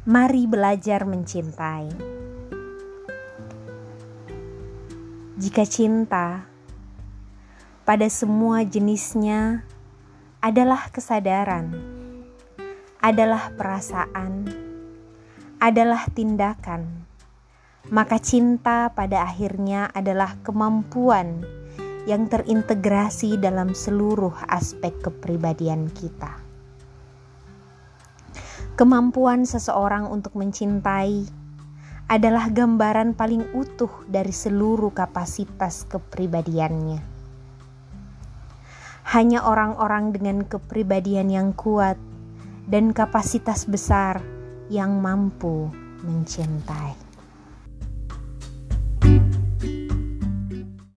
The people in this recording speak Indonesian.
Mari belajar mencintai. Jika cinta pada semua jenisnya adalah kesadaran, adalah perasaan, adalah tindakan, maka cinta pada akhirnya adalah kemampuan yang terintegrasi dalam seluruh aspek kepribadian kita. Kemampuan seseorang untuk mencintai adalah gambaran paling utuh dari seluruh kapasitas kepribadiannya. Hanya orang-orang dengan kepribadian yang kuat dan kapasitas besar yang mampu mencintai.